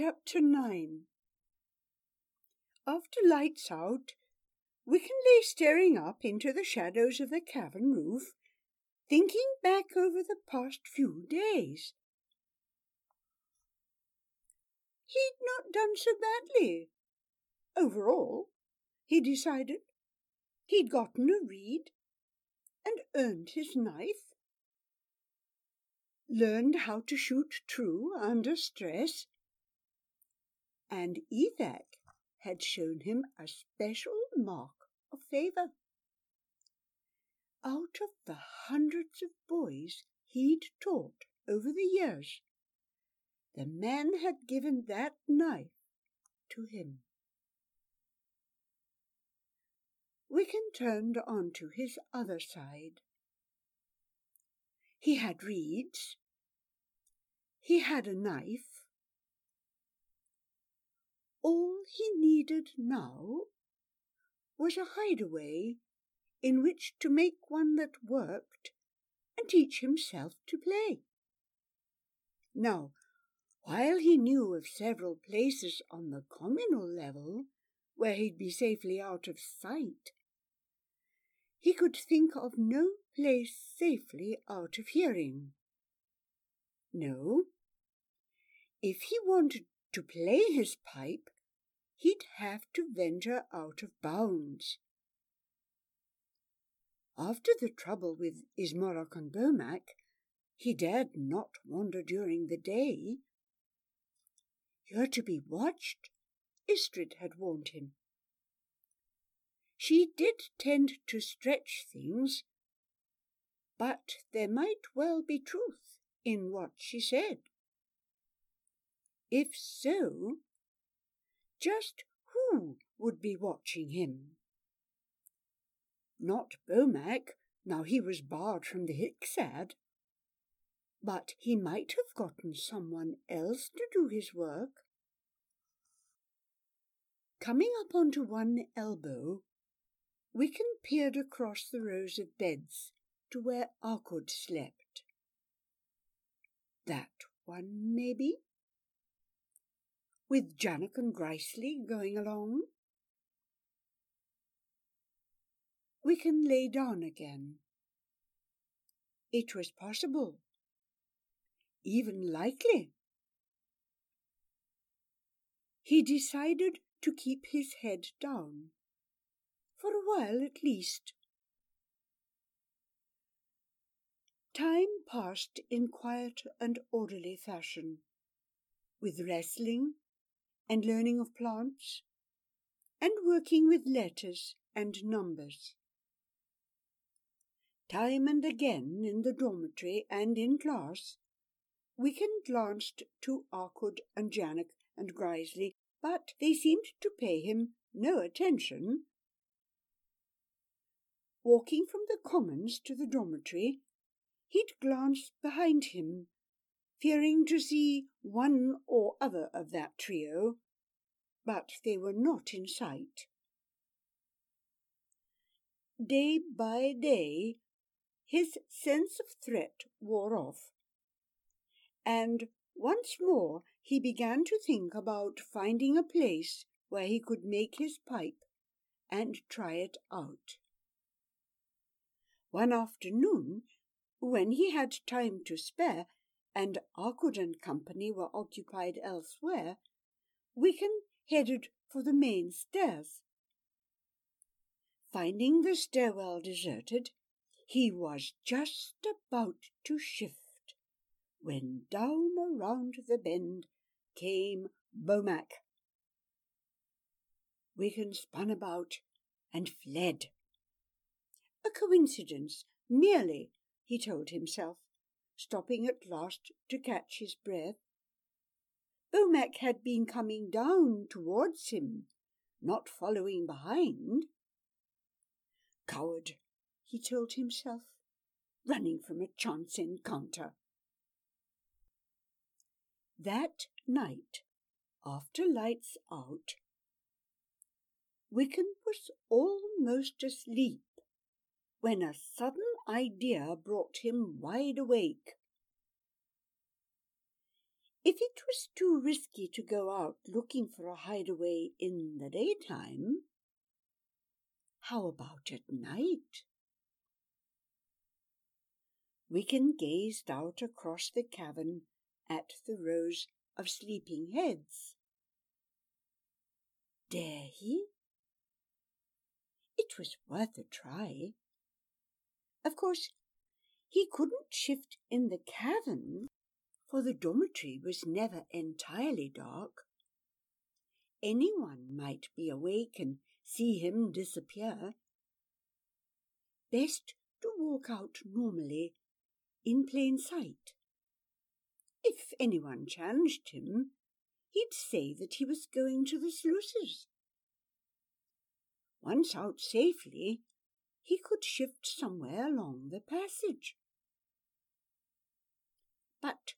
Chapter 9 After lights out, Wiccan lay staring up into the shadows of the cavern roof, thinking back over the past few days. He'd not done so badly. Overall, he decided. He'd gotten a reed and earned his knife, learned how to shoot true under stress, and Evac had shown him a special mark of favor. Out of the hundreds of boys he'd taught over the years, the man had given that knife to him. Wiccan turned on to his other side. He had reeds. He had a knife. All he needed now was a hideaway in which to make one that worked and teach himself to play. Now, while he knew of several places on the communal level where he'd be safely out of sight, he could think of no place safely out of hearing. No, if he wanted to play his pipe, he'd have to venture out of bounds. After the trouble with Ismorok and Bomak, he dared not wander during the day. You're to be watched, Istrid had warned him. She did tend to stretch things, but there might well be truth in what she said. If so, just who would be watching him? Not Bomak, now he was barred from the Hicksad. But he might have gotten someone else to do his work. Coming up onto one elbow, Wiccan peered across the rows of beds to where Arkud slept. That one, maybe? With Janek and Gricely going along? Wiccan lay down again. It was possible, even likely. He decided to keep his head down, for a while at least. Time passed in quiet and orderly fashion, with wrestling and learning of plants, and working with letters and numbers. Time and again in the dormitory and in class, Wiccan glanced to Arkud and Janek and Gricely, but they seemed to pay him no attention. Walking from the commons to the dormitory, he'd glance behind him fearing to see one or other of that trio, but they were not in sight. Day by day, his sense of threat wore off, and once more he began to think about finding a place where he could make his pipe and try it out. One afternoon, when he had time to spare, and Arkud and Company were occupied elsewhere, Wiccan headed for the main stairs. Finding the stairwell deserted, he was just about to shift when down around the bend came Bomak. Wiccan spun about and fled. A coincidence, merely, he told himself stopping at last to catch his breath. Bomak had been coming down towards him, not following behind. Coward, he told himself, running from a chance encounter. That night, after lights out, Wiccan was almost asleep when a sudden idea brought him wide awake. If it was too risky to go out looking for a hideaway in the daytime, how about at night? Wiccan gazed out across the cavern at the rows of sleeping heads. Dare he? It was worth a try. Of course, he couldn't shift in the cavern, for the dormitory was never entirely dark. Anyone might be awake and see him disappear. Best to walk out normally, in plain sight. If anyone challenged him, he'd say that he was going to the sluices. Once out safely, he could shift somewhere along the passage. But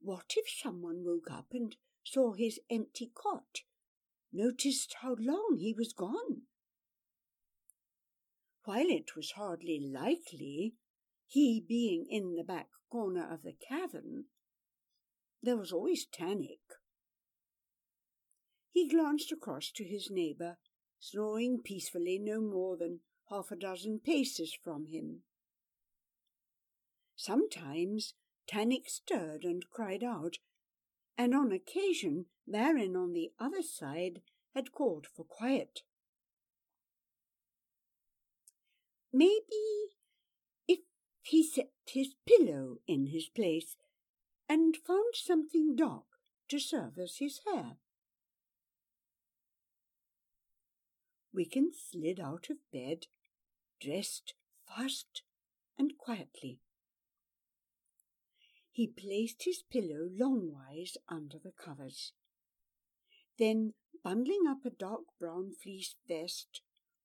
what if someone woke up and saw his empty cot, noticed how long he was gone? While it was hardly likely, he being in the back corner of the cavern, there was always Tannic. He glanced across to his neighbour, snoring peacefully no more than half a dozen paces from him. Sometimes Tannic stirred and cried out, and on occasion Baron on the other side had called for quiet. Maybe if he set his pillow in his place and found something dark to serve as his hair. Wiccan slid out of bed, dressed fast and quietly. He placed his pillow longwise under the covers. Then, bundling up a dark brown fleece vest,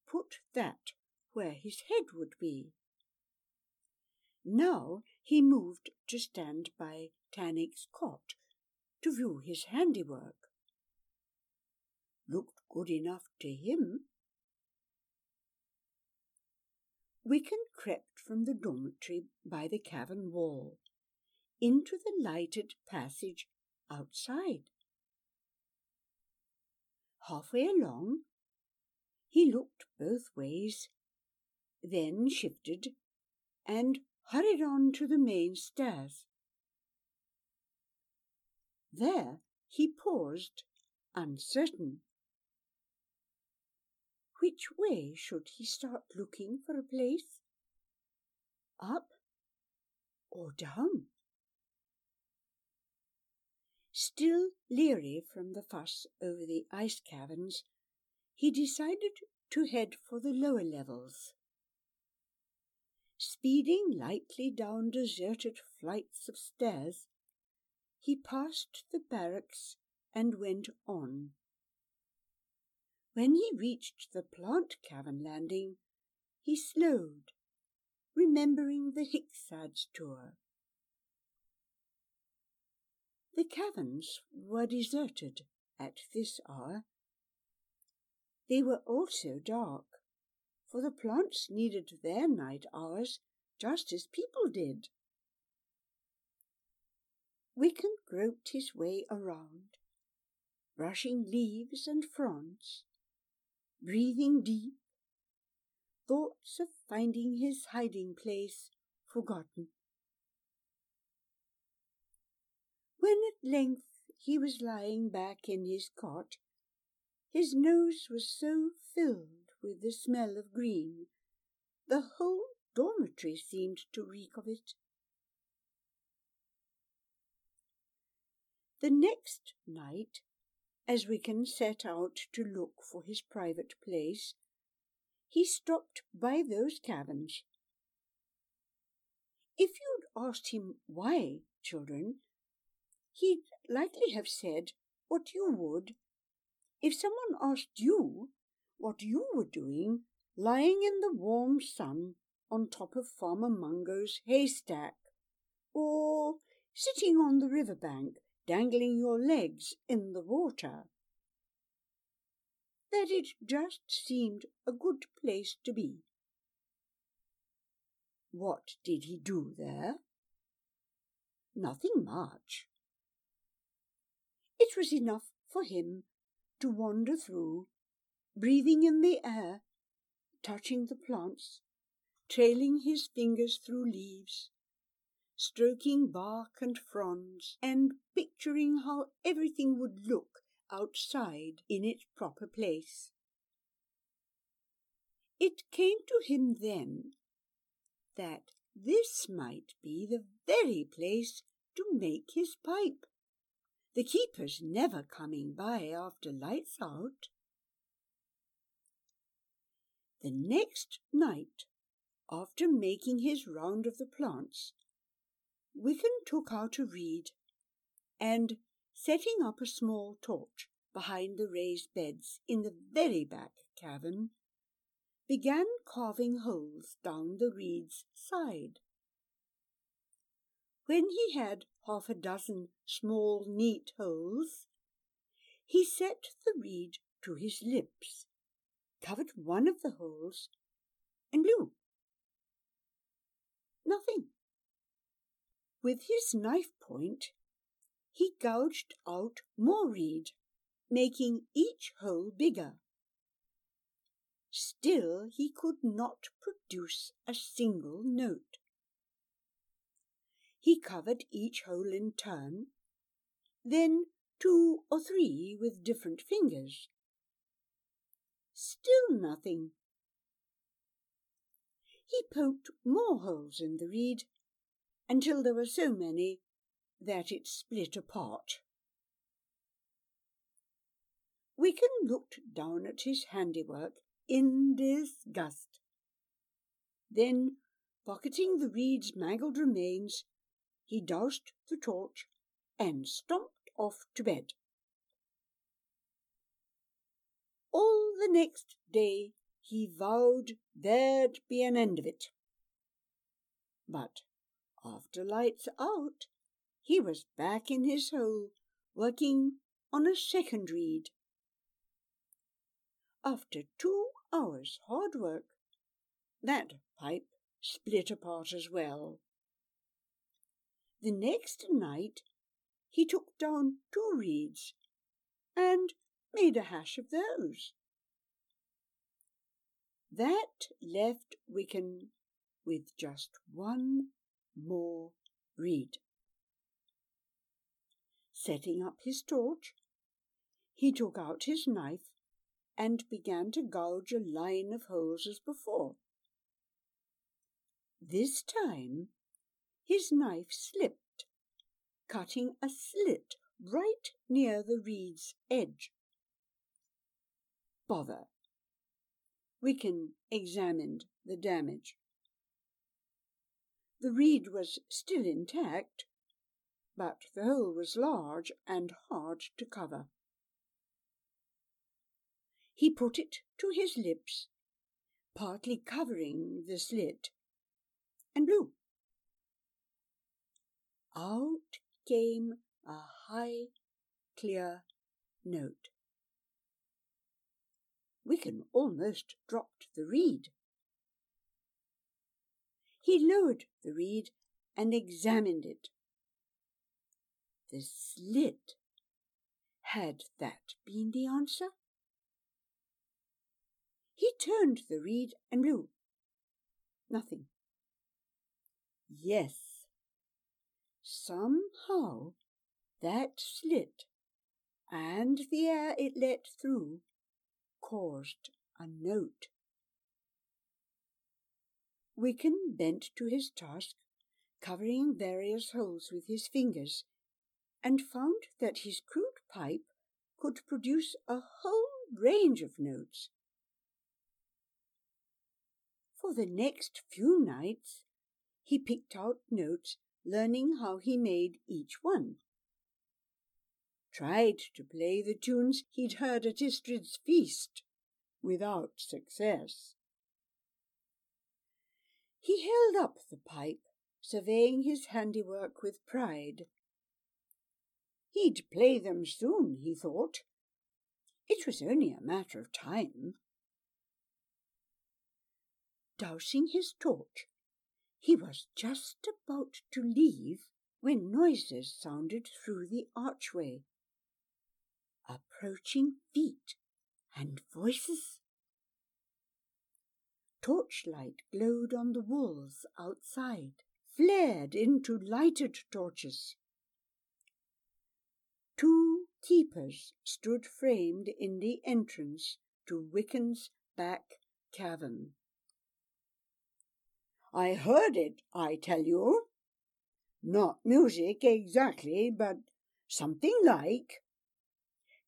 put that where his head would be. Now he moved to stand by Tannic's cot to view his handiwork. Looked good enough to him. Wiccan crept from the dormitory by the cavern wall into the lighted passage outside. Halfway along, he looked both ways, then shifted and hurried on to the main stairs. There he paused, uncertain. Which way should he start looking for a place? Up or down? Still leery from the fuss over the ice caverns, he decided to head for the lower levels. Speeding lightly down deserted flights of stairs, he passed the barracks and went on. When he reached the plant cavern landing, he slowed, remembering the Hicksad's tour. The caverns were deserted at this hour. They were also dark, for the plants needed their night hours just as people did. Wiccan groped his way around, brushing leaves and fronds, breathing deep, thoughts of finding his hiding place forgotten. When at length he was lying back in his cot, his nose was so filled with the smell of green, the whole dormitory seemed to reek of it. The next night, as Wiccan set out to look for his private place, he stopped by those caverns. If you'd asked him why, children, he'd likely have said what you would. If someone asked you what you were doing lying in the warm sun on top of Farmer Mungo's haystack, or sitting on the river bank dangling your legs in the water. That it just seemed a good place to be. What did he do there? Nothing much. It was enough for him to wander through, breathing in the air, touching the plants, trailing his fingers through leaves, stroking bark and fronds, and picturing how everything would look outside in its proper place. It came to him then that this might be the very place to make his pipe, the keepers never coming by after lights out. The next night, after making his round of the plants, Wickham took out a reed and, setting up a small torch behind the raised beds in the very back cavern, began carving holes down the reed's side. When he had half a dozen small neat holes, he set the reed to his lips, covered one of the holes, and blew. Nothing. With his knife point, he gouged out more reed, making each hole bigger. Still he could not produce a single note. He covered each hole in turn, then two or three with different fingers. Still nothing. He poked more holes in the reed until there were so many that it split apart. Wickham looked down at his handiwork in disgust. Then, pocketing the reed's mangled remains, he doused the torch and stomped off to bed. All the next day he vowed there'd be an end of it. But after lights out, he was back in his hole, working on a second reed. After two hours' hard work, that pipe split apart as well. The next night he took down two reeds and made a hash of those. That left Wickham with just one more reed. Setting up his torch, he took out his knife and began to gouge a line of holes as before. This time his knife slipped, cutting a slit right near the reed's edge. Bother! Wickham examined the damage. The reed was still intact, but the hole was large and hard to cover. He put it to his lips, partly covering the slit, and blew. Out came a high, clear note. Wickham almost dropped the reed. He lowered the reed and examined it. The slit. Had that been the answer? He turned the reed and blew. Nothing. Yes, Somehow that slit and the air it let through caused a note. Wickham bent to his task, covering various holes with his fingers, and found that his crude pipe could produce a whole range of notes. For the next few nights, he picked out notes learning how he made each one. Tried to play the tunes he'd heard at Istrid's feast, without success. He held up the pipe, surveying his handiwork with pride. He'd play them soon, he thought. It was only a matter of time. Dousing his torch, he was just about to leave when noises sounded through the archway. approaching feet and voices. Torchlight glowed on the walls outside, flared into lighted torches. Two keepers stood framed in the entrance to Wiccan's back cavern. I heard it, I tell you. Not music exactly, but something like.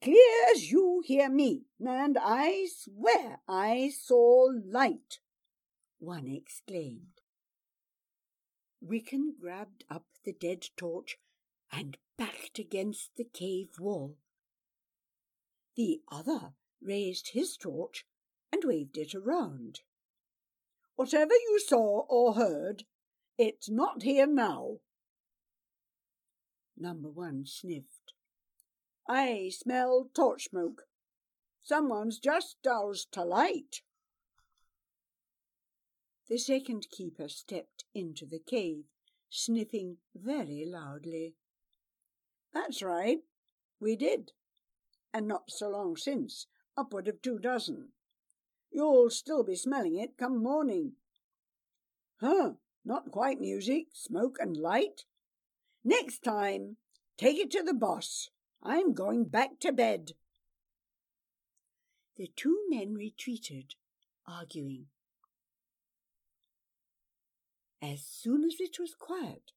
Clear as you hear me, and I swear I saw light, one exclaimed. Wiccan grabbed up the dead torch and backed against the cave wall. The other raised his torch and waved it around. Whatever you saw or heard, it's not here now. Number one sniffed. I smell torch smoke. Someone's just doused to light. The second keeper stepped into the cave, sniffing very loudly. That's right, we did, and not so long since, upward of two dozen. You'll still be smelling it come morning. Huh, not quite music, smoke and light. Next time, take it to the boss. I'm going back to bed. The two men retreated, arguing. As soon as it was quiet,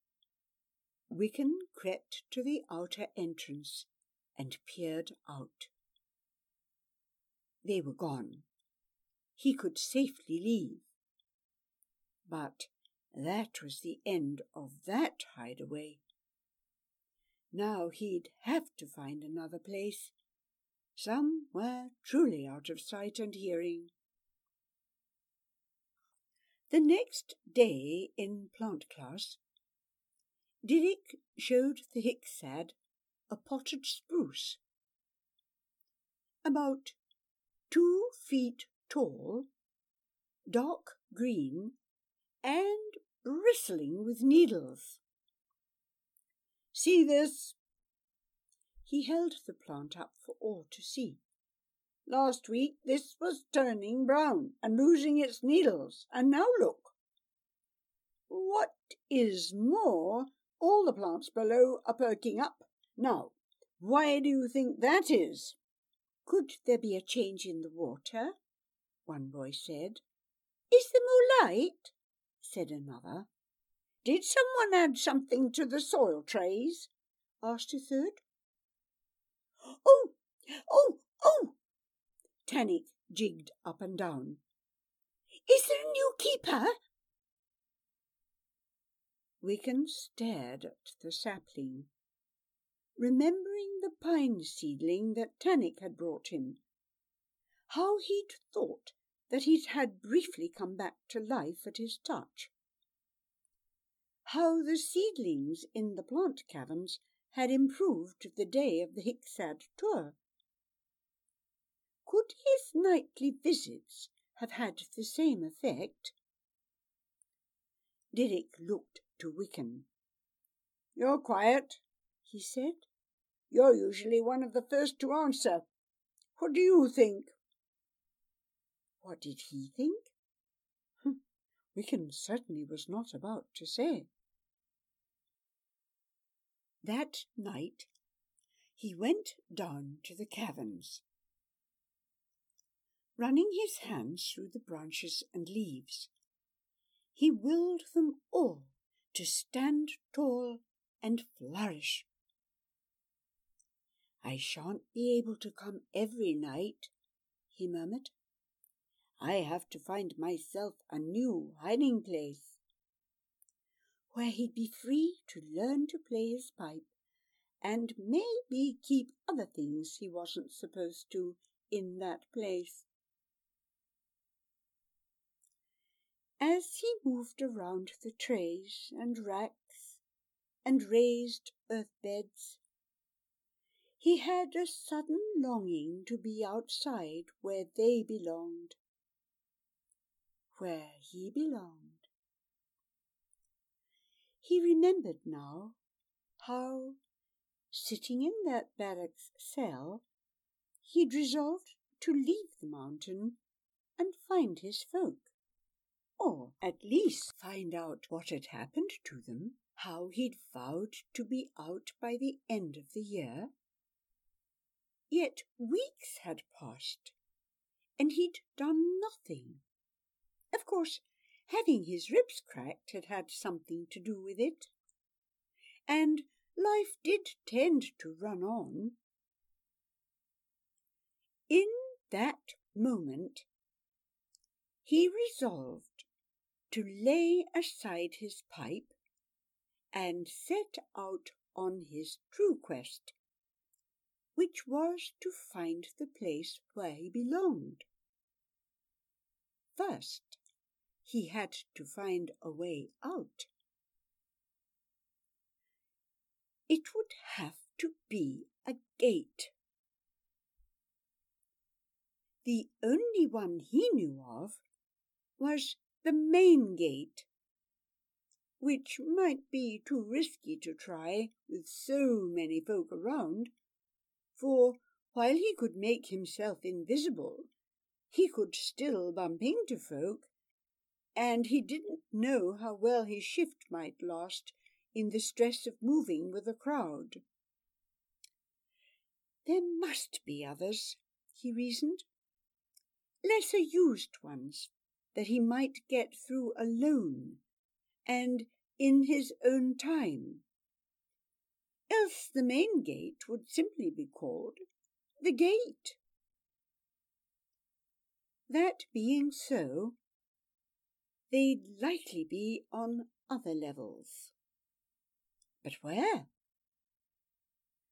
Wiccan crept to the outer entrance and peered out. They were gone. He could safely leave. But that was the end of that hideaway. Now he'd have to find another place, somewhere truly out of sight and hearing. The next day in plant class, Diddick showed the Hicksad a potted spruce. About two feet tall, dark green, and bristling with needles. See this? He held the plant up for all to see. Last week this was turning brown and losing its needles, and now look. What is more, all the plants below are perking up. Now, why do you think that is? Could there be a change in the water? One boy said. Is there more light? said another. Did someone add something to the soil trays? asked a third. Oh, oh, oh! Tannic jigged up and down. Is there a new keeper? Wiccan stared at the sapling, remembering the pine seedling that Tannic had brought him. How he'd thought that it had briefly come back to life at his touch how the seedlings in the plant caverns had improved the day of the Hicksad tour. Could his nightly visits have had the same effect? Diddick looked to Wiccan. You're quiet, he said. You're usually one of the first to answer. What do you think? What did he think? Hm, Wiccan certainly was not about to say. That night he went down to the caverns. Running his hands through the branches and leaves, he willed them all to stand tall and flourish. I shan't be able to come every night, he murmured. I have to find myself a new hiding place where he'd be free to learn to play his pipe and maybe keep other things he wasn't supposed to in that place. As he moved around the trays and racks and raised earth beds, he had a sudden longing to be outside where they belonged, where he belonged. He remembered now how, sitting in that barracks cell, he'd resolved to leave the mountain and find his folk, or at least find out what had happened to them, how he'd vowed to be out by the end of the year. Yet weeks had passed, and he'd done nothing. Of course, having his ribs cracked had had something to do with it. And life did tend to run on. In that moment, he resolved to lay aside his pipe and set out on his true quest, which was to find the place where he belonged. First, he had to find a way out. It would have to be a gate. The only one he knew of was the main gate, which might be too risky to try with so many folk around, for while he could make himself invisible, he could still bump into folk, and he didn't know how well his shift might last in the stress of moving with a crowd. There must be others, he reasoned, lesser used ones that he might get through alone and in his own time. Else the main gate would simply be called the gate. That being so, they'd likely be on other levels. But where?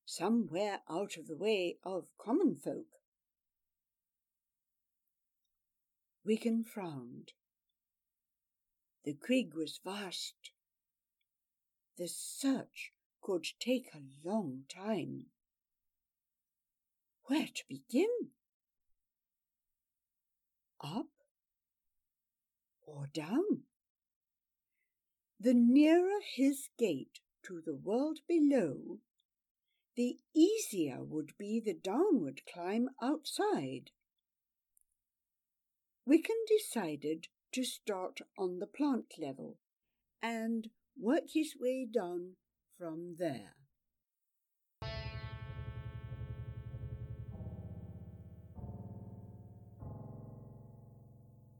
Somewhere out of the way of common folk. Wiccan frowned. The crig was vast. The search could take a long time. Where to begin? Up or down? The nearer his gate to the world below, the easier would be the downward climb outside. Wiccan decided to start on the plant level and work his way down from there.